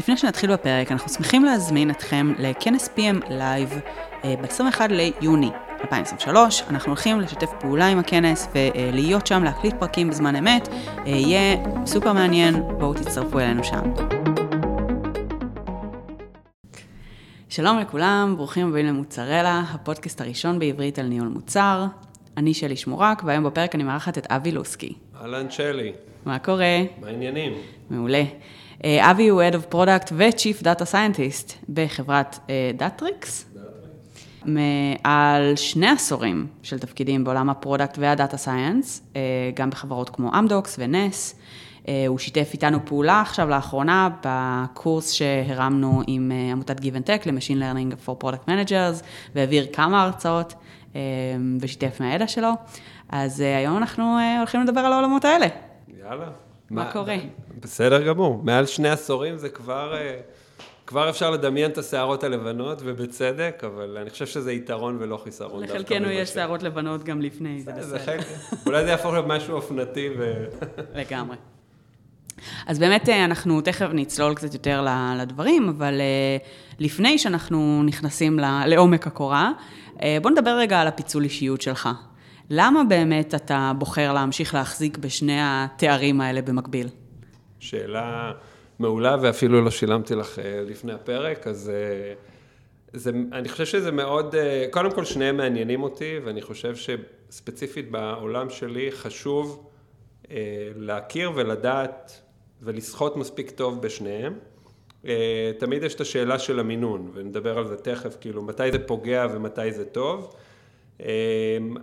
לפני שנתחיל בפרק, אנחנו שמחים להזמין אתכם לכנס PM Live ב-21 ליוני 2023. אנחנו הולכים לשתף פעולה עם הכנס ולהיות שם, להקליט פרקים בזמן אמת. יהיה סופר מעניין, בואו תצטרפו אלינו שם. שלום לכולם, ברוכים הבאים למוצרלה, הפודקאסט הראשון בעברית על ניהול מוצר. אני שלי שמורק, והיום בפרק אני מארחת את אבי לוסקי. אהלן שלי. מה קורה? מה העניינים? מעולה. אה, אבי הוא Head of Product ו-Chief Data Scientist בחברת דאטריקס. מעל שני עשורים של תפקידים בעולם ה product וה data science, גם בחברות כמו אמדוקס ונס. אה, הוא שיתף איתנו פעולה עכשיו לאחרונה בקורס שהרמנו עם אה, עמותת Give and Tech ל-Machine Learning for Product Managers, והעביר כמה הרצאות ושיתף מהידע שלו. אז היום אנחנו הולכים לדבר על העולמות האלה. יאללה. מה, מה קורה? בסדר גמור. מעל שני עשורים זה כבר, אה, כבר אפשר לדמיין את השערות הלבנות, ובצדק, אבל אני חושב שזה יתרון ולא חיסרון. לחלקנו יש שערות לבנות גם לפני, זה בסדר. חלק, אולי זה יהפוך להיות משהו אופנתי ו... לגמרי. אז באמת אה, אנחנו תכף נצלול קצת יותר לדברים, אבל אה, לפני שאנחנו נכנסים לעומק הקורה, בוא נדבר רגע על הפיצול אישיות שלך. למה באמת אתה בוחר להמשיך להחזיק בשני התארים האלה במקביל? שאלה מעולה, ואפילו לא שילמתי לך אה, לפני הפרק, אז אה, זה, אני חושב שזה מאוד, אה, קודם כל שניהם מעניינים אותי, ואני חושב שספציפית בעולם שלי חשוב להכיר ולדעת ולשחות מספיק טוב בשניהם. תמיד יש את השאלה של המינון, ונדבר על זה תכף, כאילו מתי זה פוגע ומתי זה טוב. אמ,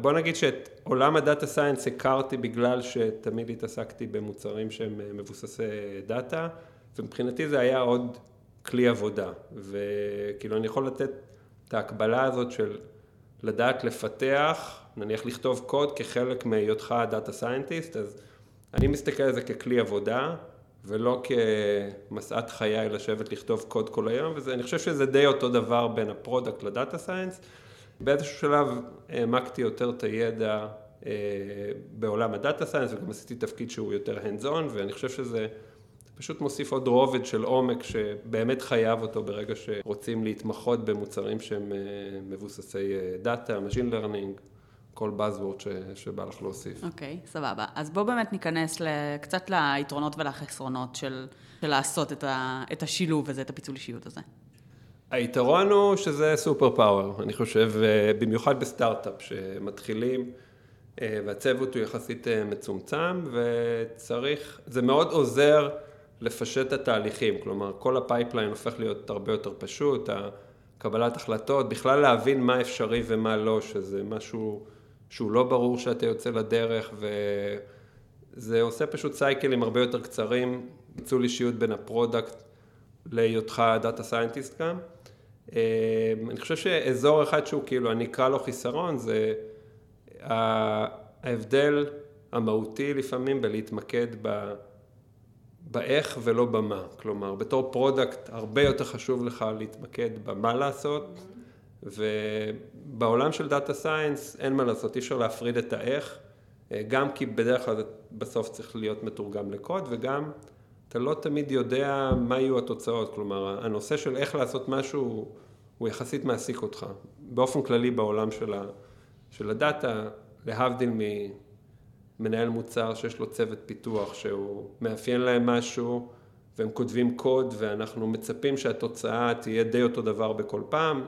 בוא נגיד שאת עולם ה data science הכרתי בגלל שתמיד התעסקתי במוצרים שהם אה, מבוססי דאטה, ומבחינתי זה היה עוד כלי עבודה, וכאילו אני יכול לתת את ההקבלה הזאת של לדעת לפתח, נניח לכתוב קוד כחלק מהיותך data scientist, אז אני מסתכל על זה ככלי עבודה, ולא כמשאת חיי לשבת לכתוב קוד כל היום, ואני חושב שזה די אותו דבר בין ה product ל data science. באיזשהו שלב העמקתי יותר את הידע אה, בעולם ה data science וגם עשיתי תפקיד שהוא יותר hands on ואני חושב שזה פשוט מוסיף עוד רובד של עומק שבאמת חייב אותו ברגע שרוצים להתמחות במוצרים שהם אה, מבוססי דאטה, Machine Learning, כל Buzzword ש, שבא לך להוסיף. אוקיי, okay, סבבה. אז בואו באמת ניכנס קצת ליתרונות ולחסרונות של, של לעשות את, ה, את השילוב הזה, את הפיצול אישיות הזה. היתרון הוא שזה super power, אני חושב, אה, במיוחד בסטארט-אפ שמתחילים אה, והצוות הוא יחסית אה, מצומצם וצריך, זה מאוד עוזר לפשט את התהליכים, כלומר כל ה pipeline הופך להיות הרבה יותר פשוט, קבלת החלטות, בכלל להבין מה אפשרי ומה לא, שזה משהו שהוא לא ברור שאתה יוצא לדרך וזה עושה פשוט cycle ים הרבה יותר קצרים, פיצול אישיות בין ה product להיותך data scientist גם. אמ, אני חושב שאזור אחד שהוא כאילו, אני אקרא לו חיסרון, זה ההבדל המהותי לפעמים בלהתמקד ב... באיך ולא במה. כלומר, בתור product הרבה יותר חשוב לך להתמקד במה לעשות, ובעולם של data science אין מה לעשות, אי אפשר להפריד את האיך, אה, גם כי בדרך כלל בסוף צריך להיות מתורגם לקוד, וגם אתה לא תמיד יודע מה יהיו התוצאות, כלומר הנושא של איך לעשות משהו הוא יחסית מעסיק אותך. באופן כללי בעולם של, ה, של ה data, להבדיל ממנהל מוצר שיש לו צוות פיתוח שהוא מאפיין להם משהו והם כותבים קוד ואנחנו מצפים שהתוצאה תהיה די אותו דבר בכל פעם.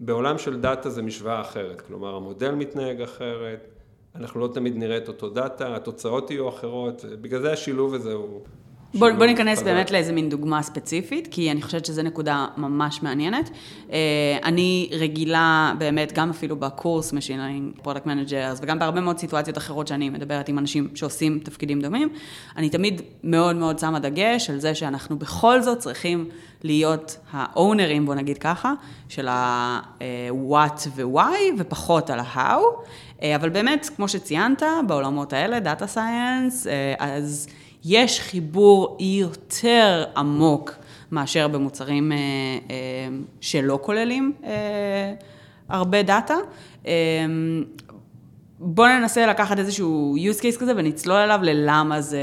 בעולם של data זה משוואה אחרת, כלומר המודל מתנהג אחרת, אנחנו לא תמיד נראה את אותו data, התוצאות יהיו אחרות, בגלל זה השילוב הזה הוא בוא, בוא ניכנס באמת לאיזה מין דוגמה ספציפית, כי אני חושבת שזו נקודה ממש מעניינת. אה, אני רגילה באמת, גם אפילו בקורס Learning Product Managers, וגם בהרבה מאוד סיטואציות אחרות שאני מדברת עם אנשים שעושים תפקידים דומים, אני תמיד מאוד מאוד שמה דגש על זה שאנחנו בכל זאת צריכים להיות האונרים, בוא נגיד ככה, של ה-what ו-why, ופחות על ה-how. אה, אבל באמת, כמו שציינת, בעולמות האלה, Data Science, אה, אז... יש חיבור יותר עמוק מאשר במוצרים אה, אה, שלא כוללים אה, הרבה דאטה. בואו ננסה לקחת איזשהו use case כזה ונצלול אליו ללמה זה,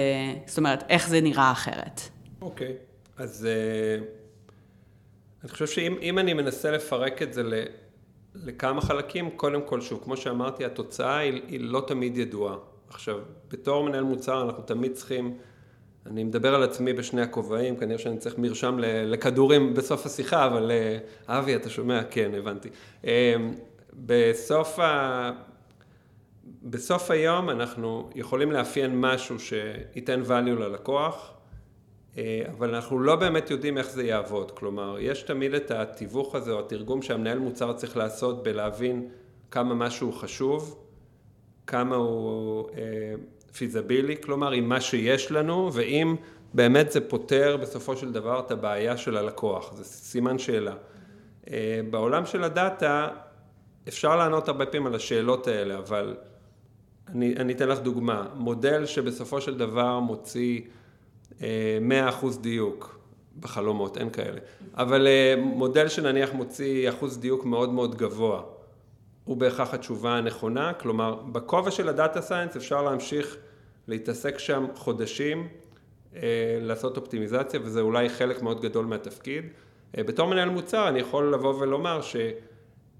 זאת אומרת, איך זה נראה אחרת. אוקיי. Okay. אז uh, אני חושב שאם אני מנסה לפרק את זה ל, לכמה חלקים, קודם כל, שוב, כמו שאמרתי, התוצאה היא, היא לא תמיד ידועה. עכשיו, בתור מנהל מוצר אנחנו תמיד צריכים, אני מדבר על עצמי בשני הכובעים, כנראה שאני צריך מרשם לכדורים בסוף השיחה, אבל uh, אבי, אתה שומע? כן, הבנתי. Uh, בסוף, ה... בסוף היום אנחנו יכולים לאפיין משהו שייתן value ללקוח, אה, אבל אנחנו לא באמת יודעים איך זה יעבוד. כלומר, יש תמיד את התיווך הזה או התרגום שהמנהל מוצר צריך לעשות בלהבין כמה משהו חשוב, כמה הוא פיזבילי, כלומר, עם מה שיש לנו, ואם באמת זה פותר בסופו של דבר את הבעיה של הלקוח. זה סימן שאלה. אה, בעולם של הדאטה, אפשר לענות הרבה פעמים על השאלות האלה, אבל אני, אני אתן לך דוגמה. מודל שבסופו של דבר מוציא 100% אה, דיוק בחלומות, אין כאלה. אבל אה, מודל שנניח מוציא אחוז דיוק מאוד מאוד גבוה, הוא בהכרח התשובה הנכונה. כלומר, בכובע של הדאטה סיינס אפשר להמשיך להתעסק שם חודשים, אה, לעשות אופטימיזציה, וזה אולי חלק מאוד גדול מהתפקיד. בתור מנהל מוצר אני יכול לבוא ולומר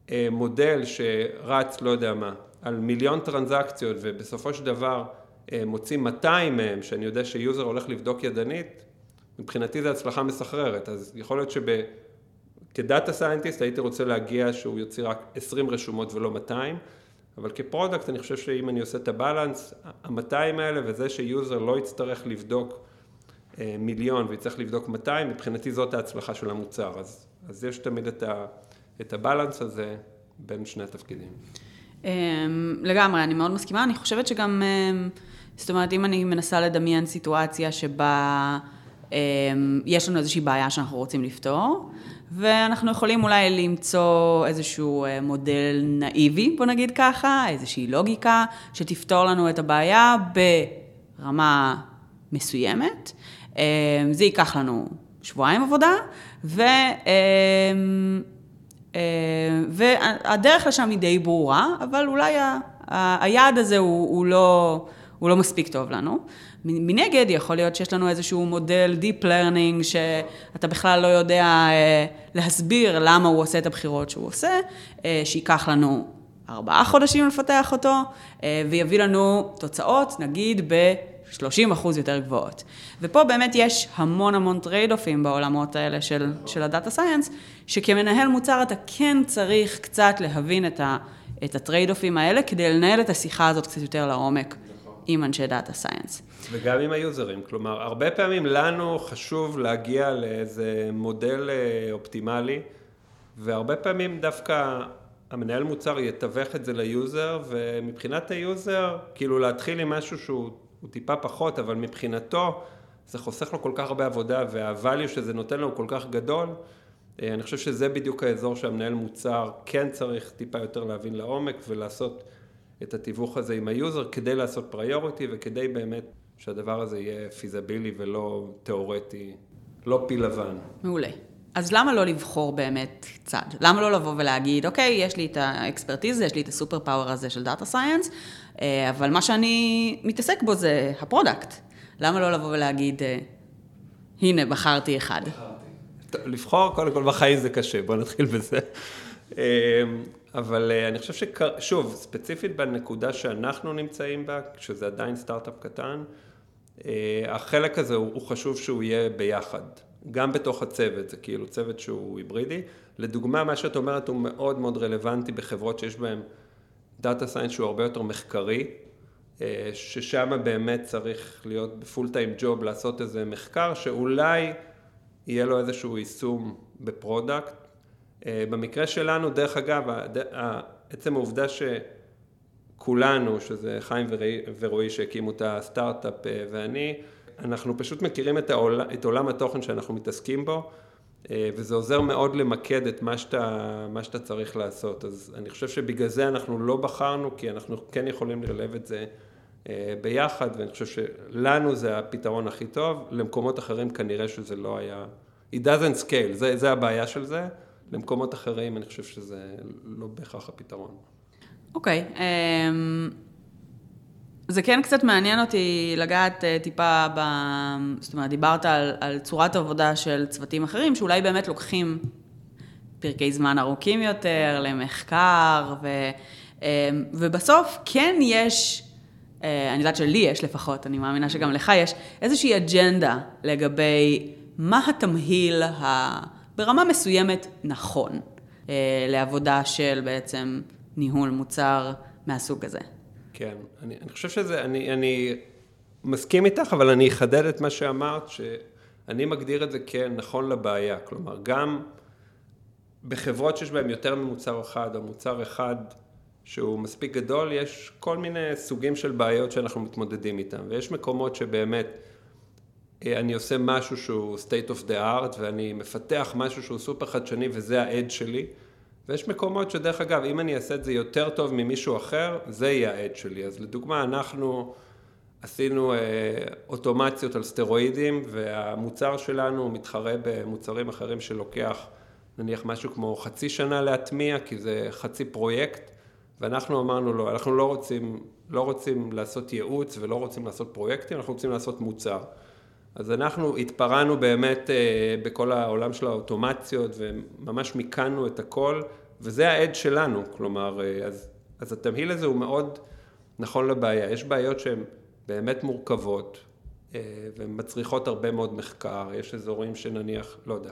שמודל שרץ, לא יודע מה, על מיליון טרנזקציות ובסופו של דבר אה, מוציא 200 מהם, שאני יודע ש user הולך לבדוק ידנית, מבחינתי זו הצלחה מסחררת, אז יכול להיות שכ data scientist הייתי רוצה להגיע שהוא יוציא רק 20 רשומות ולא 200, אבל כ product אני חושב שאם אני עושה את ה balance, ה-200 האלה וזה ש user לא יצטרך לבדוק אה, מיליון ויצטרך לבדוק 200, מבחינתי זאת ההצלחה של המוצר, אז, אז יש תמיד את, את הבלנס הזה בין שני התפקידים. אמ, לגמרי, אני מאוד מסכימה, אני חושבת שגם... אמ, זאת אומרת, אם אני מנסה לדמיין סיטואציה שבה אה, יש לנו איזושהי בעיה שאנחנו רוצים לפתור, ואנחנו יכולים אולי למצוא איזשהו אה, מודל נאיבי, בוא נגיד ככה, איזושהי לוגיקה שתפתור לנו את הבעיה ברמה מסוימת. אה, זה ייקח לנו שבועיים עבודה, ו... אה, והדרך לשם היא די ברורה, אבל אולי היעד הזה הוא, הוא לא... הוא לא מספיק טוב לנו. מנגד, יכול להיות שיש לנו איזשהו מודל Deep Learning, שאתה בכלל לא יודע אה, להסביר למה הוא עושה את הבחירות שהוא עושה, אה, שייקח לנו ארבעה חודשים לפתח אותו, אה, ויביא לנו תוצאות, נגיד, ב-30 אחוז יותר גבוהות. ופה באמת יש המון המון trade-off ים בעולמות האלה של, של ה data science, שכמנהל מוצר אתה כן צריך קצת להבין את, ה, את ה trade-off ים האלה, כדי לנהל את השיחה הזאת קצת יותר לעומק. עם אנשי data science. וגם עם ה user ים, כלומר, הרבה פעמים לנו חשוב להגיע לאיזה מודל אה, אופטימלי, והרבה פעמים דווקא המנהל מוצר יתווך את זה ל user, ומבחינת ה user, כאילו להתחיל עם משהו שהוא טיפה פחות, אבל מבחינתו זה חוסך לו כל כך הרבה עבודה, וה value שזה נותן לו כל כך גדול. אה, אני חושב שזה בדיוק האזור שהמנהל מוצר כן צריך טיפה יותר להבין לעומק ולעשות את התיווך הזה עם ה user כדי לעשות priority וכדי באמת שהדבר הזה יהיה פיזבילי ולא תיאורטי, לא פיל לבן. מעולה. אז למה לא לבחור באמת צד? למה לא לבוא ולהגיד, אוקיי, יש לי את האקספרטיזה, יש לי את ה super power הזה של data science, אה, אבל מה שאני מתעסק בו זה ה product. למה לא לבוא ולהגיד, אה, הנה, בחרתי אחד. בחרתי. לבחור, קודם כל בחיים זה קשה, בוא נתחיל בזה. אבל אה, אני חושב ששוב, ספציפית בנקודה שאנחנו נמצאים בה, שזה עדיין סטארט-אפ קטן, אה, החלק הזה הוא, הוא חשוב שהוא יהיה ביחד, גם בתוך הצוות, זה כאילו צוות שהוא היברידי. לדוגמה, מה שאת אומרת הוא מאוד מאוד רלוונטי בחברות שיש בהן data science שהוא הרבה יותר מחקרי, אה, ששם באמת צריך להיות ב full time job לעשות איזה מחקר שאולי יהיה לו איזשהו יישום ב product, במקרה שלנו, דרך אגב, עצם העובדה שכולנו, שזה חיים ורועי שהקימו את הסטארט-אפ אה, ואני, אנחנו פשוט מכירים את, העול, את עולם התוכן שאנחנו מתעסקים בו, אה, וזה עוזר מאוד למקד את מה שאתה, מה שאתה צריך לעשות. אז אני חושב שבגלל זה אנחנו לא בחרנו, כי אנחנו כן יכולים ללב את זה ביחד, ואני חושב שלנו זה הפתרון הכי טוב, למקומות אחרים כנראה שזה לא היה... It doesn't scale, זה, זה הבעיה של זה. למקומות אחרים אני חושב שזה לא בהכרח הפתרון. אוקיי, okay, אמ, זה כן קצת מעניין אותי לגעת אה, טיפה ב... זאת אומרת, דיברת על, על צורת עבודה של צוותים אחרים, שאולי באמת לוקחים פרקי זמן ארוכים יותר למחקר, ו, אה, ובסוף כן יש, אה, אני יודעת שלי יש לפחות, אני מאמינה שגם לך יש, איזושהי אג'נדה לגבי מה התמהיל ה... ברמה מסוימת נכון לעבודה של בעצם ניהול מוצר מהסוג הזה. כן, אני, אני חושב שזה, אני, אני מסכים איתך, אבל אני אחדד את מה שאמרת, שאני מגדיר את זה כנכון לבעיה. כלומר, גם בחברות שיש בהן יותר ממוצר אחד, או מוצר אחד שהוא מספיק גדול, יש כל מיני סוגים של בעיות שאנחנו מתמודדים איתן. ויש מקומות שבאמת אה, אני עושה משהו שהוא state of the art, ואני מפתח משהו שהוא סופר חדשני, וזה ה-edge שלי. ויש מקומות שדרך אגב, אם אני אעשה את זה יותר טוב ממישהו אחר, זה יהיה העד שלי. אז לדוגמה, אנחנו עשינו אה, אוטומציות על סטרואידים, והמוצר שלנו מתחרה במוצרים אחרים שלוקח נניח משהו כמו חצי שנה להטמיע, כי זה חצי פרויקט, ואנחנו אמרנו לו, אנחנו לא רוצים, לא רוצים לעשות ייעוץ ולא רוצים לעשות פרויקטים, אנחנו רוצים לעשות מוצר. אז אנחנו התפרענו באמת אה, בכל העולם של האוטומציות וממש מיקנו את הכל, וזה העד שלנו, כלומר, אה, אז, אז התמהיל הזה הוא מאוד נכון לבעיה. יש בעיות שהן באמת מורכבות אה, ומצריכות הרבה מאוד מחקר, יש אזורים שנניח, לא יודע,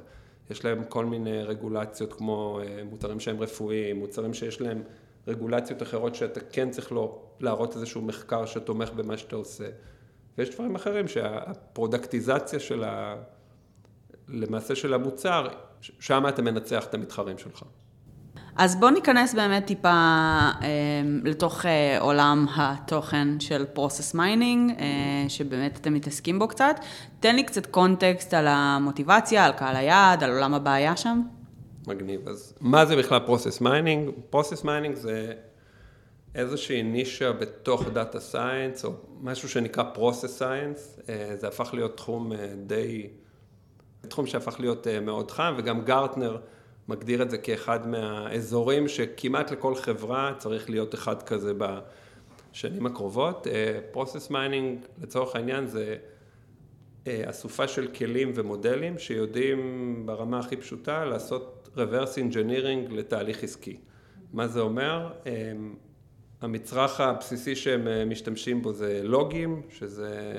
יש להם כל מיני רגולציות כמו מוצרים שהם רפואיים, מוצרים שיש להם רגולציות אחרות שאתה כן צריך לו להראות איזשהו מחקר שתומך במה שאתה עושה. ויש דברים אחרים שהפרודקטיזציה של ה... למעשה של המוצר, שם אתה מנצח את המתחרים שלך. אז בואו ניכנס באמת טיפה אה, לתוך אה, עולם התוכן של process mining, אה, שבאמת אתם מתעסקים בו קצת. תן לי קצת קונטקסט על המוטיבציה, על קהל היעד, על עולם הבעיה שם. מגניב. אז מה זה בכלל process mining? process mining זה איזושהי נישה בתוך data science, או משהו שנקרא process science, אה, זה הפך להיות תחום אה, די, תחום שהפך להיות אה, מאוד חם, וגם גרטנר מגדיר את זה כאחד מהאזורים שכמעט לכל חברה צריך להיות אחד כזה בשנים הקרובות. process mining לצורך העניין זה אסופה של כלים ומודלים שיודעים ברמה הכי פשוטה לעשות reverse engineering לתהליך עסקי. מה זה אומר? המצרך הבסיסי שהם אה, משתמשים בו זה לוגים, שזה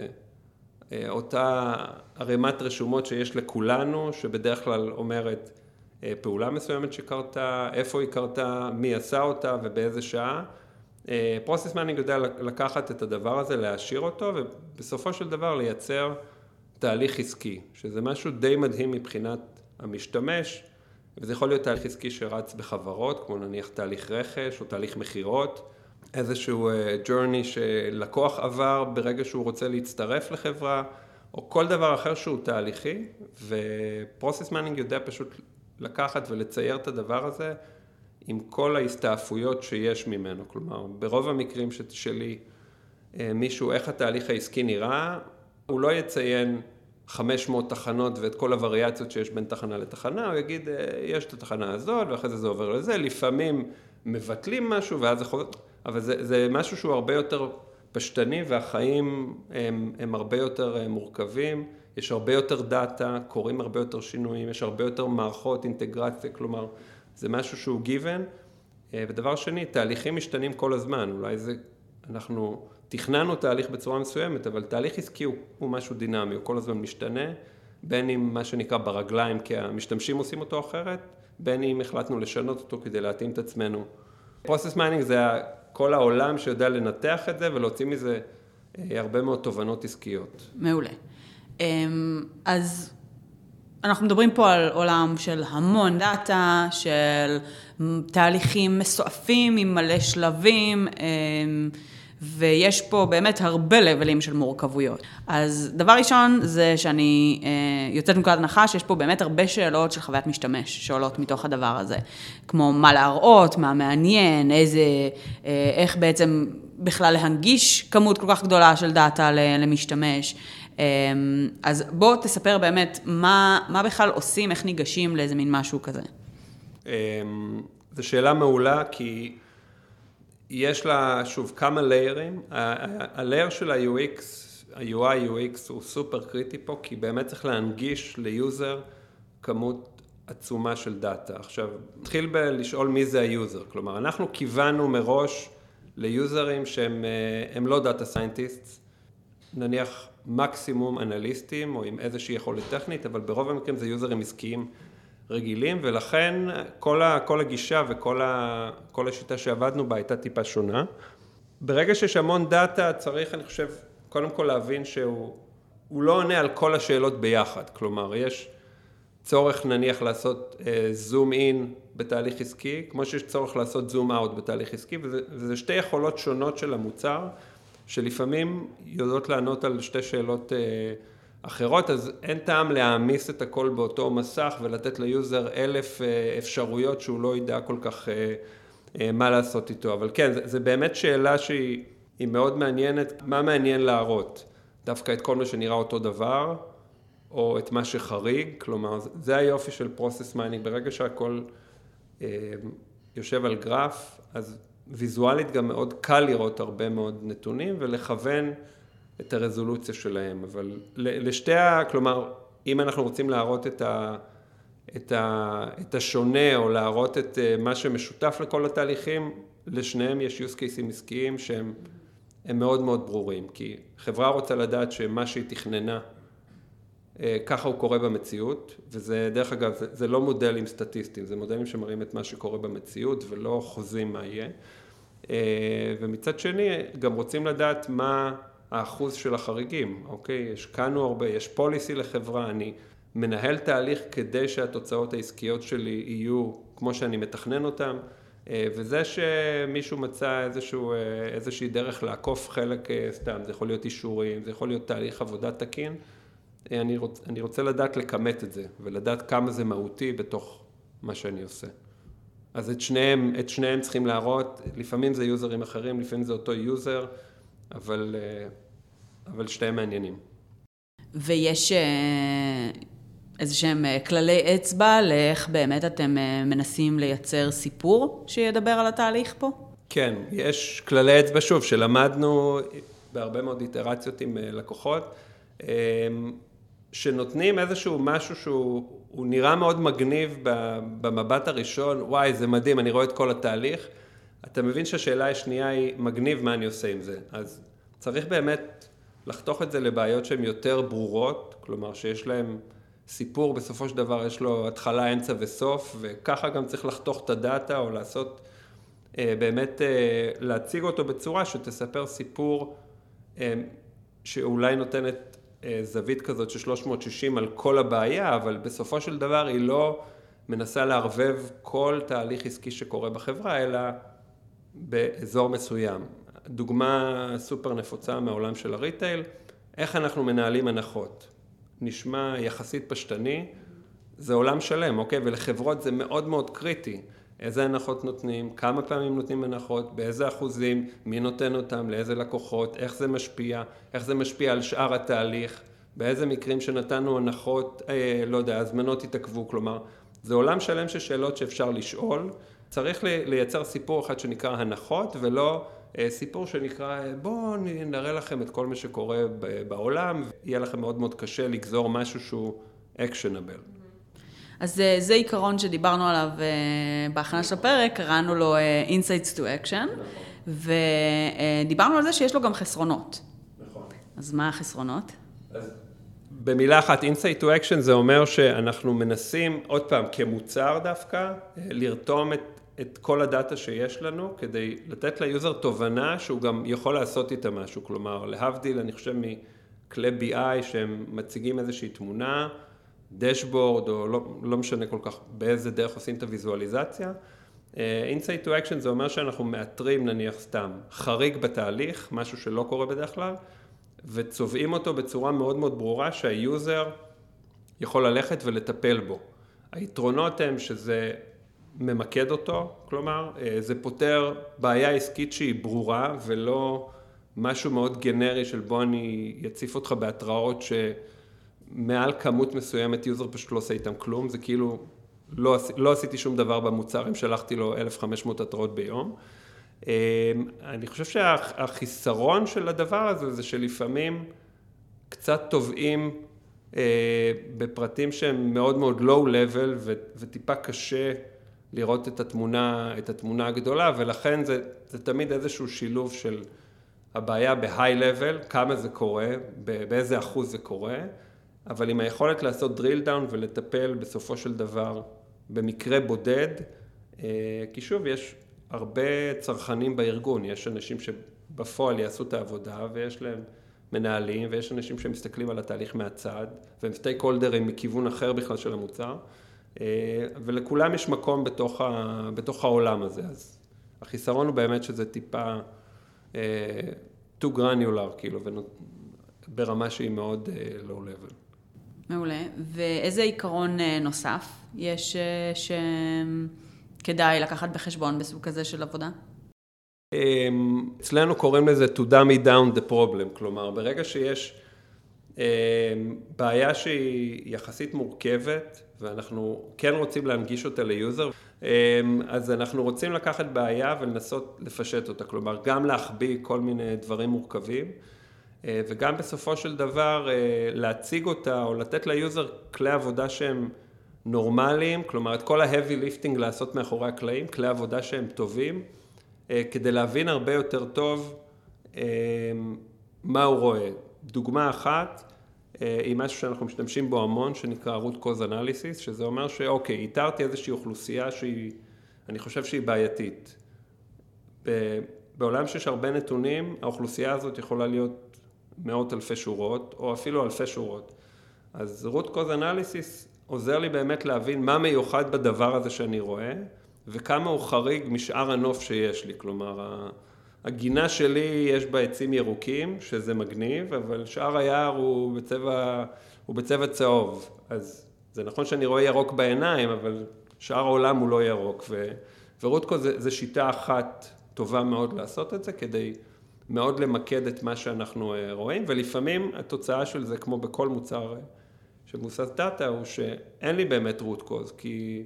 אה, אותה ערימת רשומות שיש לכולנו, שבדרך כלל אומרת אה, פעולה מסוימת שקרתה, איפה היא קרתה, מי עשה אותה ובאיזה שעה. process mining יודע לקחת את הדבר הזה, להעשיר אותו, ובסופו של דבר לייצר תהליך עסקי, שזה משהו די מדהים מבחינת המשתמש, וזה יכול להיות תהליך עסקי שרץ בחברות, כמו נניח תהליך רכש או תהליך מכירות. איזשהו אה, journey שלקוח עבר ברגע שהוא רוצה להצטרף לחברה, או כל דבר אחר שהוא תהליכי, ו process mining יודע פשוט לקחת ולצייר את הדבר הזה עם כל ההסתעפויות שיש ממנו. כלומר, ברוב המקרים שתשאלי אה, מישהו איך התהליך העסקי נראה, הוא לא יציין 500 תחנות ואת כל הווריאציות שיש בין תחנה לתחנה, הוא יגיד, אה, יש את התחנה הזאת, ואחרי זה זה עובר לזה, לפעמים מבטלים משהו ואז זה חוזר... אבל זה, זה משהו שהוא הרבה יותר פשטני והחיים הם, הם הרבה יותר אה, מורכבים, יש הרבה יותר דאטה, קורים הרבה יותר שינויים, יש הרבה יותר מערכות, אינטגרציה, כלומר זה משהו שהוא given. אה, ודבר שני, תהליכים משתנים כל הזמן, אולי זה, אנחנו תכננו תהליך בצורה מסוימת, אבל תהליך עסקי הוא, הוא משהו דינמי, הוא כל הזמן משתנה, בין אם מה שנקרא ברגליים, כי המשתמשים עושים אותו אחרת, בין אם החלטנו לשנות אותו כדי להתאים את עצמנו. process mining זה כל העולם שיודע לנתח את זה ולהוציא מזה אה, הרבה מאוד תובנות עסקיות. מעולה. אמ, אז אנחנו מדברים פה על עולם של המון דאטה, של תהליכים מסועפים עם מלא שלבים. ויש פה באמת הרבה לבלים של מורכבויות. אז דבר ראשון זה שאני אה, יוצאת מנקודת הנחה שיש פה באמת הרבה שאלות של חוויית משתמש שעולות מתוך הדבר הזה. כמו מה להראות, מה מעניין, איזה, אה, איך בעצם בכלל להנגיש כמות כל כך גדולה של דאטה למשתמש. אה, אז בוא תספר באמת מה, מה בכלל עושים, איך ניגשים לאיזה מין משהו כזה. זו שאלה מעולה, כי... יש לה, שוב, כמה layer ים. ה layer של ה-UX, ה-UI UX הוא סופר קריטי פה, כי באמת צריך להנגיש ל user כמות עצומה של דאטה. עכשיו, נתחיל בלשאול מי זה ה user. כלומר, אנחנו כיוונו מראש ל user ים שהם אה, לא data scientist, נניח מקסימום אנליסטים או עם איזושהי יכולת טכנית, אבל ברוב המקרים זה user ים עסקיים רגילים, ולכן כל, ה, כל הגישה וכל ה, כל השיטה שעבדנו בה הייתה טיפה שונה. ברגע שיש המון דאטה, צריך, אני חושב, קודם כל להבין שהוא לא עונה על כל השאלות ביחד. כלומר, יש צורך נניח לעשות זום uh, אין בתהליך עסקי, כמו שיש צורך לעשות זום אאוט בתהליך עסקי, וזה, וזה שתי יכולות שונות של המוצר, שלפעמים יודעות לענות על שתי שאלות uh, אחרות, אז אין טעם להעמיס את הכל באותו מסך ולתת ל user אלף אה, אפשרויות שהוא לא ידע כל כך אה, אה, מה לעשות איתו. אבל כן, זה באמת שאלה שהיא מאוד מעניינת, מה מעניין להראות? דווקא את כל מה שנראה אותו דבר, או את מה שחריג, כלומר, זה היופי של process mining, ברגע שהכל אה, יושב על גרף, אז ויזואלית גם מאוד קל לראות הרבה מאוד נתונים ולכוון את הרזולוציה שלהם, אבל לשתי ה... כלומר, אם אנחנו רוצים להראות את, ה, את, ה, את השונה או להראות את אה, מה שמשותף לכל התהליכים, לשניהם יש use cases עסקיים שהם מאוד מאוד ברורים, כי חברה רוצה לדעת שמה שהיא תכננה, אה, ככה הוא קורה במציאות, וזה דרך אגב, זה, זה לא מודלים סטטיסטיים, זה מודלים שמראים את מה שקורה במציאות ולא חוזים מה יהיה. אה, ומצד שני, גם רוצים לדעת מה... האחוז של החריגים, אוקיי? השקענו הרבה, יש פוליסי לחברה, אני מנהל תהליך כדי שהתוצאות העסקיות שלי יהיו כמו שאני מתכנן אותן, אה, וזה שמישהו מצא איזשהו, אה, איזושהי דרך לעקוף חלק אה, סתם, זה יכול להיות אישורים, זה יכול להיות תהליך עבודה תקין, אני, רוצ, אני רוצה לדעת לכמת את זה, ולדעת כמה זה מהותי בתוך מה שאני עושה. אז את שניהם, את שניהם צריכים להראות, לפעמים זה יוזרים אחרים, לפעמים זה אותו יוזר, אבל אבל שתיהם מעניינים. ויש אה, איזה שהם אה, כללי אצבע לאיך באמת אתם אה, מנסים לייצר סיפור שידבר על התהליך פה? כן, יש כללי אצבע, שוב, שלמדנו בהרבה מאוד איטרציות עם לקוחות, שנותנים איזשהו משהו שהוא נראה מאוד מגניב במבט הראשון, וואי, זה מדהים, אני רואה את כל התהליך. אתה מבין שהשאלה השנייה היא, מגניב, מה אני עושה עם זה? אז צריך באמת לחתוך את זה לבעיות שהן יותר ברורות, כלומר שיש להן סיפור, בסופו של דבר יש לו התחלה, אמצע וסוף, וככה גם צריך לחתוך את הדאטה או לעשות, אה, באמת אה, להציג אותו בצורה שתספר סיפור אה, שאולי נותנת זווית כזאת של 360 על כל הבעיה, אבל בסופו של דבר היא לא מנסה לערבב כל תהליך עסקי שקורה בחברה, אלא באזור מסוים. דוגמה סופר נפוצה מהעולם של הריטייל, איך אנחנו מנהלים הנחות. נשמע יחסית פשטני, זה עולם שלם, אוקיי? ולחברות זה מאוד מאוד קריטי. איזה הנחות נותנים, כמה פעמים נותנים הנחות, באיזה אחוזים, מי נותן אותם, לאיזה לקוחות, איך זה משפיע, איך זה משפיע על שאר התהליך, באיזה מקרים שנתנו הנחות, אה, לא יודע, הזמנות התעכבו, כלומר, זה עולם שלם של שאלות שאפשר לשאול. צריך לייצר סיפור אחד שנקרא הנחות, ולא אה, סיפור שנקרא, בואו נראה לכם את כל מה שקורה בעולם, יהיה לכם מאוד מאוד קשה לגזור משהו שהוא אקשנבל. אז זה, אה, זה עיקרון שדיברנו עליו אה, בהכנה של הפרק, קראנו לו Insights to Action, ודיברנו על זה שיש לו גם חסרונות. נכון. אז מה החסרונות? אז במילה אחת, Insight to Action זה אומר שאנחנו מנסים, עוד פעם, כמוצר דווקא, לרתום את את כל הדאטה שיש לנו כדי לתת ל user תובנה שהוא גם יכול לעשות איתה משהו. כלומר, להבדיל, אני חושב מכלי BI שהם מציגים איזושהי תמונה, דשבורד, או לא, לא משנה כל כך באיזה דרך עושים את הוויזואליזציה. Uh, Insight to Action זה אומר שאנחנו מאתרים נניח סתם חריג בתהליך, משהו שלא קורה בדרך כלל, וצובעים אותו בצורה מאוד מאוד ברורה שה user יכול ללכת ולטפל בו. היתרונות הם שזה ממקד אותו, כלומר, אה, זה פותר בעיה עסקית שהיא ברורה ולא משהו מאוד גנרי של בוא אני אציף אותך בהתראות שמעל כמות מסוימת user פשוט לא עושה איתם כלום, זה כאילו לא, לא עשיתי שום דבר במוצר אם שלחתי לו 1,500 התראות ביום. אני חושב שהחיסרון של הדבר הזה זה שלפעמים קצת טובעים בפרטים שהם מאוד מאוד low level וטיפה קשה לראות את התמונה, את התמונה הגדולה ולכן זה, זה תמיד איזשהו שילוב של הבעיה ב-high level, כמה זה קורה, באיזה אחוז זה קורה, אבל עם היכולת לעשות drill down ולטפל בסופו של דבר במקרה בודד, אה, כי שוב, יש הרבה צרכנים בארגון, יש אנשים שבפועל יעשו את העבודה ויש להם מנהלים ויש אנשים שמסתכלים על התהליך מהצד והם סטייק הולדרים מכיוון אחר בכלל של המוצר ולכולם יש מקום בתוך, ה, בתוך העולם הזה, אז החיסרון הוא באמת שזה טיפה uh, too granular, כאילו, ברמה שהיא מאוד uh, low level. מעולה. ואיזה עיקרון נוסף יש שכדאי לקחת בחשבון בסוג כזה של עבודה? אמ, אצלנו קוראים לזה to dummy down the problem, כלומר, ברגע שיש בעיה שהיא יחסית מורכבת, ואנחנו כן רוצים להנגיש אותה ל user, אמ, אז אנחנו רוצים לקחת בעיה ולנסות לפשט אותה, כלומר גם להחביא כל מיני דברים מורכבים אה, וגם בסופו של דבר אה, להציג אותה או לתת ל user כלי עבודה שהם נורמליים, כלומר את כל ה-heavy lifting לעשות מאחורי הקלעים, כלי עבודה שהם טובים, אה, כדי להבין הרבה יותר טוב מה הוא רואה. דוגמה אחת, אה, היא משהו שאנחנו משתמשים בו המון, שנקרא root cause analysis, שזה אומר שאוקיי, איתרתי איזושהי אוכלוסייה שהיא, אני חושב שהיא בעייתית. בעולם שיש הרבה נתונים, האוכלוסייה הזאת יכולה להיות מאות אלפי שורות, או אפילו אלפי שורות. אז root cause analysis עוזר לי באמת להבין מה מיוחד בדבר הזה שאני רואה, וכמה הוא חריג משאר הנוף שיש לי. כלומר, הגינה שלי יש בה עצים ירוקים, שזה מגניב, אבל שאר היער הוא בצבע, הוא בצבע צהוב. אז זה נכון שאני רואה ירוק בעיניים, אבל שאר העולם הוא לא ירוק. ו, ורודקו זה, זה שיטה אחת טובה מאוד לעשות את זה, כדי מאוד למקד את מה שאנחנו אה, רואים, ולפעמים התוצאה של זה, כמו בכל מוצר אה, שמבוסס דאטה, הוא שאין לי באמת root כי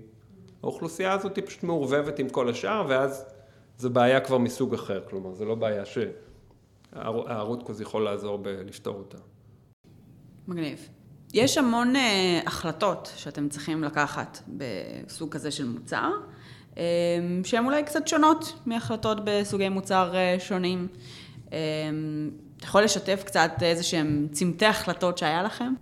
האוכלוסייה הזאת היא פשוט מעורבבת עם כל השאר, ואז זה בעיה כבר מסוג אחר, כלומר, זה לא בעיה כזה יכול לעזור בלפתור אותה. מגניב. יש המון uh, החלטות שאתם צריכים לקחת בסוג כזה של מוצר, uh, שהן אולי קצת שונות מהחלטות בסוגי מוצר uh, שונים. Uh, אתה יכול לשתף קצת איזה שהם צמתי החלטות שהיה לכם?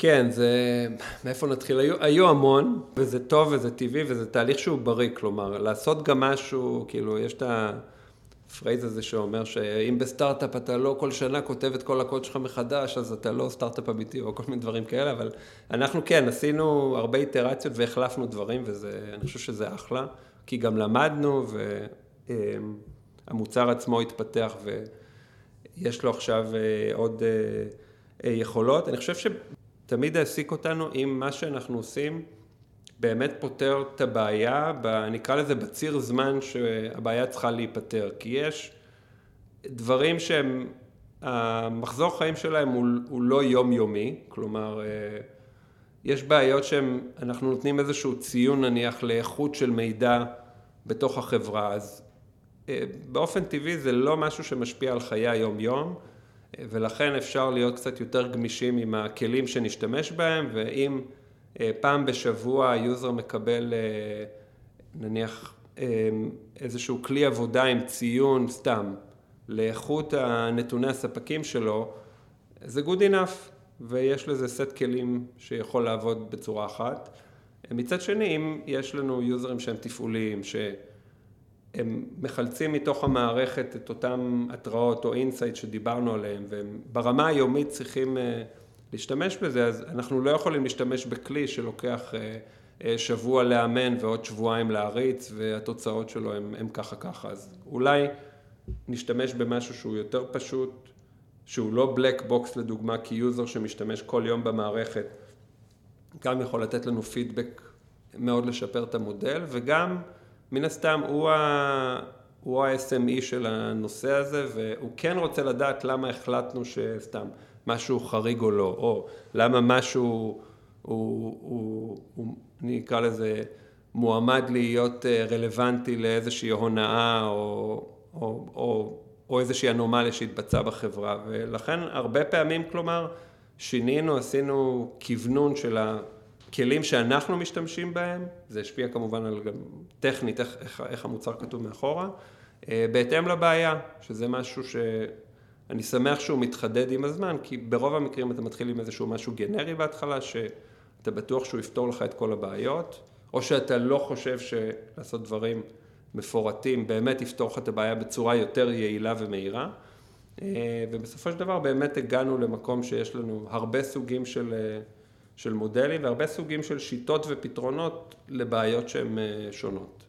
כן, זה... מאיפה נתחיל? היו, היו המון, וזה טוב וזה טבעי וזה תהליך שהוא בריא, כלומר, לעשות גם משהו, כאילו, יש את ה phrase הזה שאומר שאם בסטארט-אפ אתה לא כל שנה כותב את כל הקוד שלך מחדש, אז אתה לא סטארט-אפ אמיתי או כל מיני דברים כאלה, אבל אנחנו כן, עשינו הרבה איטרציות והחלפנו דברים, ואני חושב שזה אחלה, כי גם למדנו, והמוצר עצמו התפתח, ויש לו עכשיו אה, עוד... אה, יכולות. אני חושב תמיד העסיק אותנו אם מה שאנחנו עושים באמת פותר את הבעיה, נקרא לזה בציר זמן שהבעיה צריכה להיפתר, כי יש דברים שהם, המחזור חיים שלהם הוא, הוא לא יומיומי, כלומר אה, יש בעיות שאנחנו נותנים איזשהו ציון נניח לאיכות של מידע בתוך החברה, אז אה, באופן טבעי זה לא משהו שמשפיע על חיי היום-יום, ולכן אפשר להיות קצת יותר גמישים עם הכלים שנשתמש בהם, ואם אה, פעם בשבוע ה user מקבל אה, נניח אה, איזשהו כלי עבודה עם ציון סתם לאיכות הנתוני הספקים שלו, זה good enough, ויש לזה סט כלים שיכול לעבוד בצורה אחת. מצד שני, אם יש לנו user ים שהם תפעוליים, ש... הם מחלצים מתוך המערכת את אותם התראות או insight שדיברנו עליהם, והם ברמה היומית צריכים אה, להשתמש בזה, אז אנחנו לא יכולים להשתמש בכלי שלוקח אה, אה, שבוע לאמן ועוד שבועיים להריץ, והתוצאות שלו הם, הם ככה ככה. אז אולי נשתמש במשהו שהוא יותר פשוט, שהוא לא black box לדוגמה, כי user שמשתמש כל יום במערכת, גם יכול לתת לנו פידבק מאוד לשפר את המודל, וגם מן הסתם הוא, ה... הוא ה-SME של הנושא הזה, והוא כן רוצה לדעת למה החלטנו שסתם משהו חריג או לא, או למה משהו הוא, הוא, הוא, הוא אני אקרא לזה, מועמד להיות אה, רלוונטי לאיזושהי הונאה או, או, או, או איזושהי אנומליה שהתבצעה בחברה, ולכן הרבה פעמים, כלומר, שינינו, עשינו כוונון של הכלים שאנחנו משתמשים בהם, זה השפיע כמובן על גם טכנית, איך, איך, איך המוצר כתוב מאחורה, אה, בהתאם לבעיה, שזה משהו שאני שמח שהוא מתחדד עם הזמן, כי ברוב המקרים אתה מתחיל עם איזשהו משהו גנרי בהתחלה, שאתה בטוח שהוא יפתור לך את כל הבעיות, או שאתה לא חושב שלעשות דברים מפורטים באמת יפתור לך את הבעיה בצורה יותר יעילה ומהירה. אה, ובסופו של דבר באמת הגענו למקום שיש לנו הרבה סוגים של, אה, של מודלים והרבה סוגים של שיטות ופתרונות לבעיות שהן אה, שונות.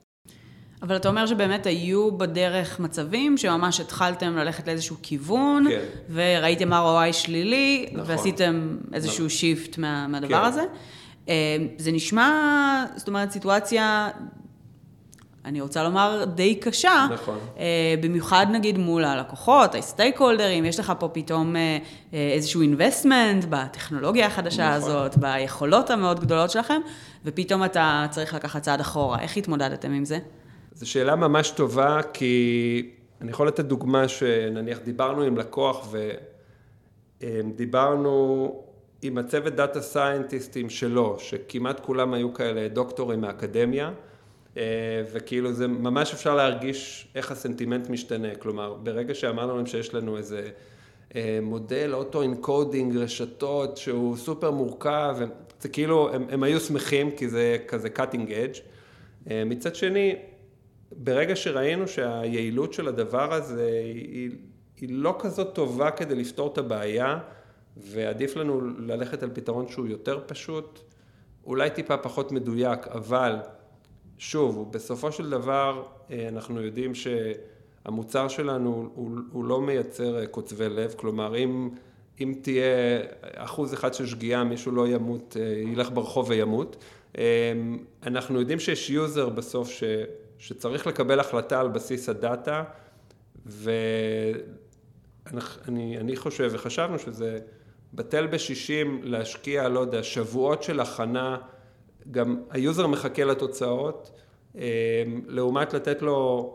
אבל אתה אומר שבאמת היו בדרך מצבים שממש התחלתם ללכת לאיזשהו כיוון, כן. וראיתם ROI שלילי, נכון. ועשיתם איזשהו נכון. שיפט מה, מהדבר כן. הזה. זה נשמע, זאת אומרת, סיטואציה אני רוצה לומר, די קשה. נכון. אה, במיוחד נגיד מול הלקוחות, הסטייק הולדרים, יש לך פה פתאום אה, אה, איזשהו investment בטכנולוגיה החדשה נכון. הזאת, ביכולות המאוד גדולות שלכם, ופתאום אתה צריך לקחת צעד אחורה. איך התמודדתם עם זה? זו שאלה ממש טובה, כי אני יכול לתת דוגמה שנניח דיברנו עם לקוח ודיברנו עם הצוות data scientist ים שלו, שכמעט כולם היו כאלה דוקטורים מהאקדמיה. אה, וכאילו זה ממש אפשר להרגיש איך הסנטימנט משתנה, כלומר ברגע שאמרנו להם שיש לנו איזה אה, מודל auto-encoding רשתות שהוא סופר מורכב, זה כאילו הם, הם היו שמחים כי זה כזה cutting edge, אה, מצד שני ברגע שראינו שהיעילות של הדבר הזה היא, היא לא כזאת טובה כדי לפתור את הבעיה ועדיף לנו ללכת על פתרון שהוא יותר פשוט, אולי טיפה פחות מדויק, אבל שוב, בסופו של דבר אה, אנחנו יודעים שהמוצר שלנו הוא, הוא לא מייצר אה, קוצבי לב, כלומר אם, אם תהיה אחוז אחד של שגיאה מישהו לא ימות, אה, ילך ברחוב וימות. אנחנו יודעים שיש יוזר בסוף ש, שצריך לקבל החלטה על בסיס הדאטה ואני חושב וחשבנו שזה בטל בשישים להשקיע, לא יודע, שבועות של הכנה גם ה user מחכה לתוצאות, אמ, לעומת לתת לו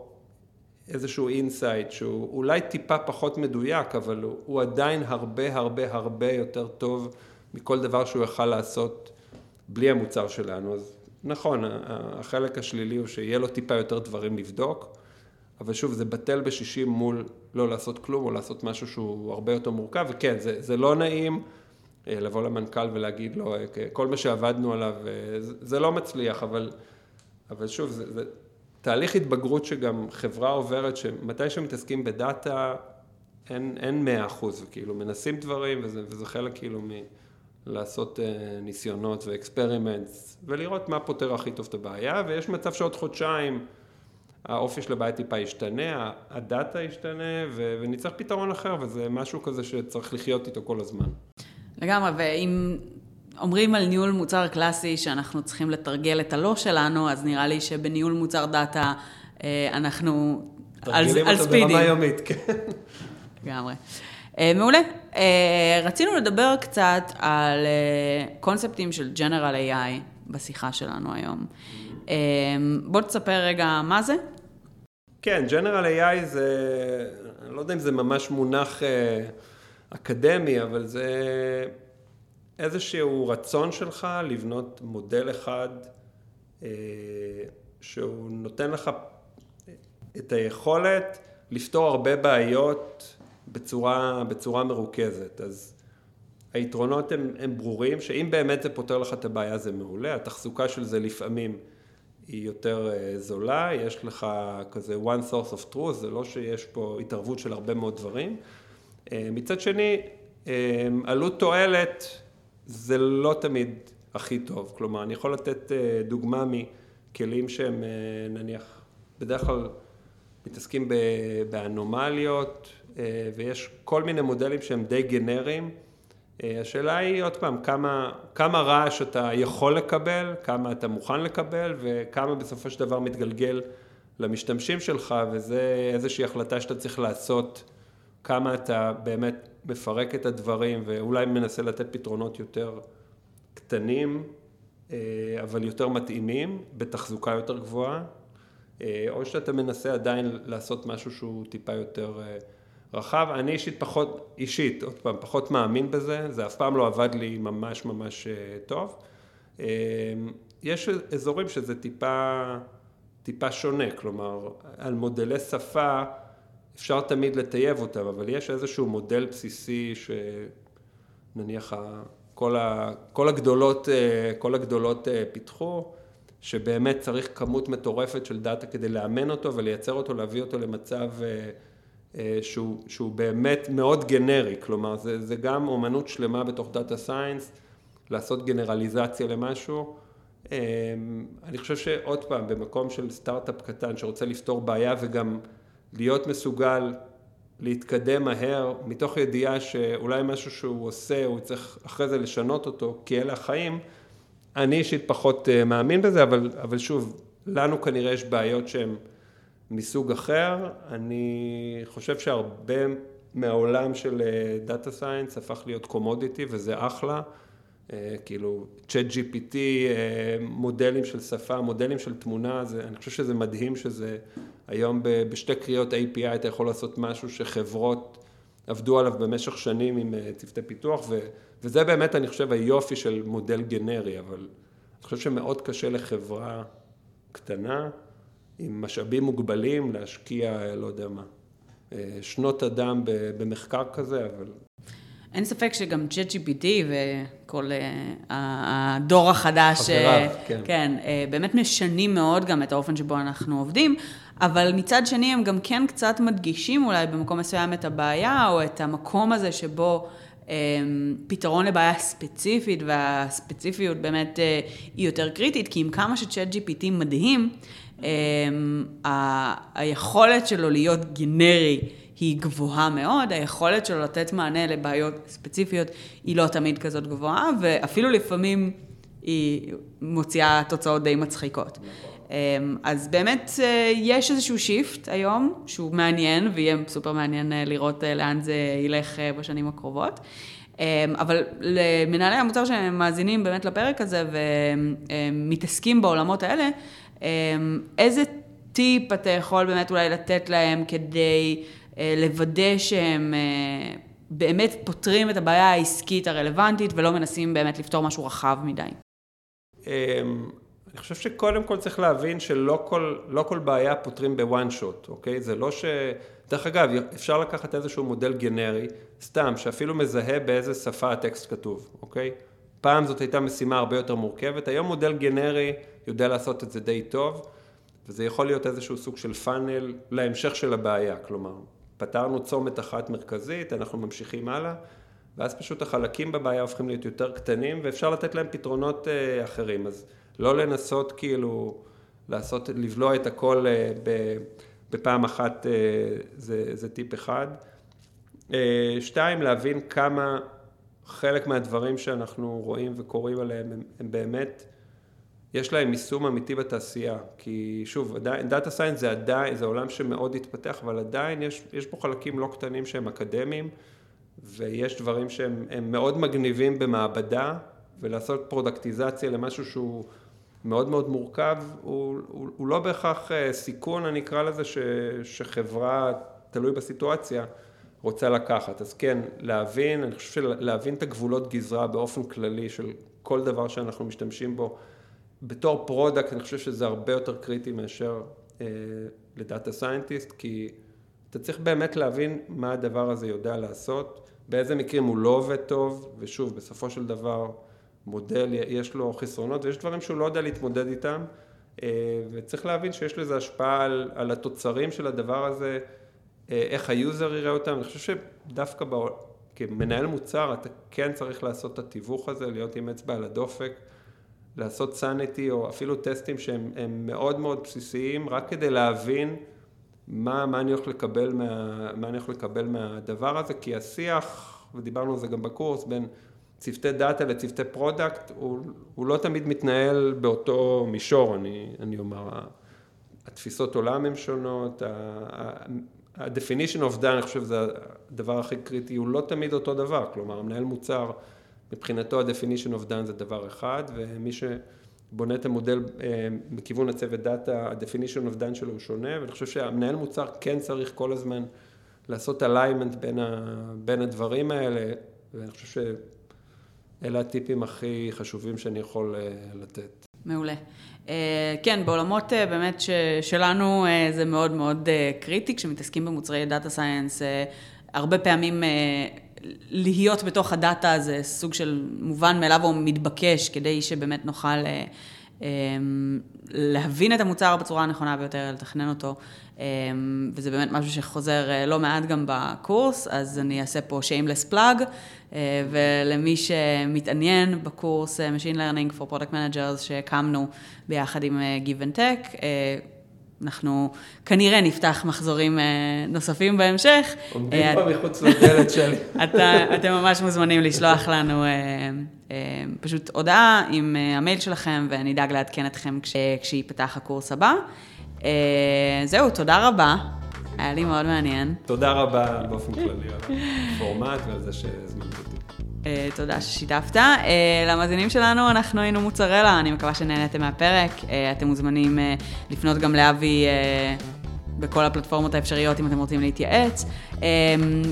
איזשהו insight שהוא אולי טיפה פחות מדויק, אבל הוא, הוא עדיין הרבה הרבה הרבה יותר טוב מכל דבר שהוא יכל לעשות בלי המוצר שלנו. אז נכון, החלק השלילי הוא שיהיה לו טיפה יותר דברים לבדוק, אבל שוב, זה בטל בשישים מול לא לעשות כלום או לעשות משהו שהוא הרבה יותר מורכב, וכן, זה, זה לא נעים. אה, לבוא למנכ"ל ולהגיד לו, אה, כל מה שעבדנו עליו, אה, זה לא מצליח, אבל, אבל שוב, זה, זה תהליך התבגרות שגם חברה עוברת, שמתי שמתעסקים בדאטה, אין, אין מאה אחוז, כאילו מנסים דברים, וזה, וזה חלק כאילו מלעשות ניסיונות ו experiments, ולראות מה פותר הכי טוב את הבעיה, ויש מצב שעוד חודשיים האופי של הבעיה טיפה ישתנה, הדאטה ישתנה, ונצטרך פתרון אחר, וזה משהו כזה שצריך לחיות איתו כל הזמן. לגמרי, ואם אומרים על ניהול מוצר קלאסי שאנחנו צריכים לתרגל את הלא שלנו, אז נראה לי שבניהול מוצר דאטה אה, אנחנו על, על ספידים. מתרגלים אותו ברמה יומית, כן. לגמרי. אה, מעולה. אה, רצינו לדבר קצת על קונספטים של General AI בשיחה שלנו היום. בוא תספר רגע מה זה. כן, General AI זה, אני לא יודע אם זה ממש מונח... אקדמי, אבל זה איזשהו רצון שלך לבנות מודל אחד אה, שהוא נותן לך את היכולת לפתור הרבה בעיות בצורה, בצורה מרוכזת. אז היתרונות הם, הם ברורים, שאם באמת זה פותר לך את הבעיה זה מעולה, התחזוקה של זה לפעמים היא יותר אה, זולה, יש לך כזה one source of truth, זה לא שיש פה התערבות של הרבה מאוד דברים. אה, מצד שני, אה, עלות תועלת זה לא תמיד הכי טוב, כלומר אני יכול לתת אה, דוגמה מכלים שהם נניח בדרך כלל מתעסקים באנומליות ויש כל מיני מודלים שהם די גנריים, השאלה היא עוד פעם כמה, כמה רעש אתה יכול לקבל, כמה אתה מוכן לקבל וכמה בסופו של דבר מתגלגל למשתמשים שלך וזה איזושהי החלטה שאתה צריך לעשות כמה אתה באמת מפרק את הדברים ואולי מנסה לתת פתרונות יותר קטנים, אה, אבל יותר מתאימים, בתחזוקה יותר גבוהה. אה, או שאתה מנסה עדיין לעשות משהו שהוא טיפה יותר אה, רחב. אני אישית פחות, אישית, עוד פעם, פחות מאמין בזה, זה אף פעם לא עבד לי ממש ממש טוב. יש אזורים שזה טיפה, טיפה שונה, כלומר, על מודלי שפה אפשר תמיד לטייב אותם, אבל יש איזשהו מודל בסיסי שנניח כל, ה, כל הגדולות, כל הגדולות פיתחו, שבאמת צריך כמות מטורפת של דאטה כדי לאמן אותו ולייצר אותו, להביא אותו למצב אה, אה, שהוא, שהוא באמת מאוד גנרי, כלומר זה, זה גם אומנות שלמה בתוך data science, לעשות גנרליזציה למשהו. אה, אני חושב שעוד פעם, במקום של סטארט-אפ קטן שרוצה לפתור בעיה וגם להיות מסוגל להתקדם מהר, מתוך ידיעה שאולי משהו שהוא עושה, הוא צריך אחרי זה לשנות אותו, כי אלה החיים, אני אישית פחות אה, מאמין בזה, אבל, אבל שוב, לנו כנראה יש בעיות שהן מסוג אחר. אני חושב שהרבה מהעולם של data science הפך להיות commodity וזה אחלה. אה, כאילו, ChatGPT, אה, מודלים של שפה, מודלים של תמונה, זה, אני חושב שזה מדהים שזה היום בשתי קריאות API אתה יכול לעשות משהו שחברות עבדו עליו במשך שנים עם צוותי פיתוח, ו, וזה באמת, אני חושב, היופי של מודל גנרי, אבל אני חושב שמאוד קשה לחברה קטנה, עם משאבים מוגבלים, להשקיע, לא יודע מה, אה, שנות אדם במחקר כזה, אבל... אין ספק שגם ChatGPT וכל uh, הדור החדש, חבריו, uh, כן. כן, uh, באמת משנים מאוד גם את האופן שבו אנחנו עובדים, אבל מצד שני הם גם כן קצת מדגישים אולי במקום מסוים את הבעיה, או את המקום הזה שבו פתרון לבעיה ספציפית, והספציפיות באמת אה, היא יותר קריטית, כי עם כמה שצ'אט GPT מדהים, היכולת שלו להיות גנרי היא גבוהה מאוד, היכולת שלו לתת מענה לבעיות ספציפיות היא לא תמיד כזאת גבוהה, ואפילו לפעמים היא מוציאה תוצאות די מצחיקות. אמ, אז באמת אה, יש איזשהו shift היום, שהוא מעניין, ויהיה סופר מעניין אה, לראות אה, לאן זה ילך בשנים הקרובות. אמ, אבל למנהלי המוצר שמאזינים באמת לפרק הזה ומתעסקים בעולמות האלה, אמ, איזה טיפ אתה יכול באמת אולי לתת להם כדי לוודא שהם באמת פותרים את הבעיה העסקית הרלוונטית ולא מנסים באמת לפתור משהו רחב מדי? אני חושב שקודם כל צריך להבין שלא כל, לא כל בעיה פותרים בוואן שוט, אוקיי? זה לא ש... דרך אגב, אפשר לקחת איזשהו מודל גנרי, סתם, שאפילו מזהה באיזה שפה הטקסט כתוב, אוקיי? פעם זאת הייתה משימה הרבה יותר מורכבת, היום מודל גנרי יודע לעשות את זה די טוב, וזה יכול להיות איזשהו סוג של פאנל להמשך של הבעיה, כלומר, פתרנו צומת אחת מרכזית, אנחנו ממשיכים הלאה, ואז פשוט החלקים בבעיה הופכים להיות יותר קטנים, ואפשר לתת להם פתרונות אה, אחרים. אז לא לנסות כאילו לעשות, לבלוע את הכל אה, בפעם אחת, אה, זה, זה טיפ אחד. אה, שתיים, להבין כמה חלק מהדברים שאנחנו רואים וקוראים עליהם הם, הם באמת, יש להם יישום אמיתי בתעשייה. כי שוב, data science זה עדיין, זה עולם שמאוד התפתח, אבל עדיין יש, יש בו חלקים לא קטנים שהם אקדמיים, ויש דברים שהם מאוד מגניבים במעבדה, ולעשות פרודקטיזציה למשהו שהוא מאוד מאוד מורכב, הוא, הוא, הוא לא בהכרח אה, סיכון, אני אקרא לזה, ש, שחברה, תלוי בסיטואציה, רוצה לקחת. אז כן, להבין, אני חושב שלהבין את הגבולות גזרה באופן כללי של כל דבר שאנחנו משתמשים בו, בתור product, אני חושב שזה הרבה יותר קריטי מאשר אה, ל data scientist, כי אתה צריך באמת להבין מה הדבר הזה יודע לעשות, באיזה מקרים הוא לא עובד טוב, ושוב, בסופו של דבר, מודל, יש לו חסרונות ויש דברים שהוא לא יודע להתמודד איתם אה, וצריך להבין שיש לזה השפעה על, על התוצרים של הדבר הזה, אה, איך ה user יראה אותם, אני חושב שדווקא בא, כמנהל מוצר אתה כן צריך לעשות את התיווך הזה, להיות עם אצבע על הדופק, לעשות sanity או אפילו טסטים שהם מאוד מאוד בסיסיים, רק כדי להבין מה, מה אני הולך לקבל מה, מה אני הולך לקבל מהדבר הזה, כי השיח, ודיברנו על זה גם בקורס, בין צוותי דאטה לצוותי product, הוא, הוא לא תמיד מתנהל באותו מישור, אני, אני אומר, התפיסות עולם הן שונות, ה-definition of done, אני חושב שזה הדבר הכי קריטי, הוא לא תמיד אותו דבר, כלומר, המנהל מוצר, מבחינתו ה-definition of done זה דבר אחד, ומי ש... בונה את המודל מכיוון הצוות דאטה, ה-definition of done שלו הוא שונה, ואני חושב שהמנהל מוצר כן צריך כל הזמן לעשות alignment בין, ה, בין הדברים האלה, ואני חושב שאלה הטיפים הכי חשובים שאני יכול לתת. מעולה. אה, כן, בעולמות אה, באמת שלנו אה, זה מאוד מאוד קריטי, כשמתעסקים במוצרי דאטה סייאנס, הרבה פעמים להיות בתוך הדאטה זה סוג של מובן מאליו או מתבקש, כדי שבאמת נוכל להבין את המוצר בצורה הנכונה ביותר, לתכנן אותו, וזה באמת משהו שחוזר לא מעט גם בקורס, אז אני אעשה פה shameless plug, ולמי שמתעניין בקורס Machine Learning for Product Managers שהקמנו ביחד עם Give and Tech, אנחנו כנראה נפתח מחזורים נוספים בהמשך. עומדים פה מחוץ לדלת שלי. אתם ממש מוזמנים לשלוח לנו פשוט הודעה עם המייל שלכם, ואני אדאג לעדכן אתכם כשייפתח הקורס הבא. זהו, תודה רבה. היה לי מאוד מעניין. תודה רבה באופן כללי על הפורמט ועל זה שהזמנת אותי. תודה ששיתפת. למאזינים שלנו, אנחנו היינו מוצרלה, אני מקווה שנהנתם מהפרק. אתם מוזמנים לפנות גם לאבי בכל הפלטפורמות האפשריות אם אתם רוצים להתייעץ.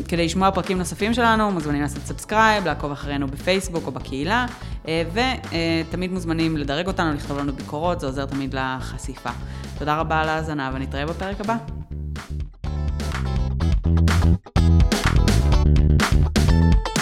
כדי לשמוע פרקים נוספים שלנו, מוזמנים לעשות subscribe, לעקוב אחרינו בפייסבוק או בקהילה, ותמיד מוזמנים לדרג אותנו, לכתוב לנו ביקורות, זה עוזר תמיד לחשיפה. תודה רבה על ההאזנה ונתראה בפרק הבא. thank you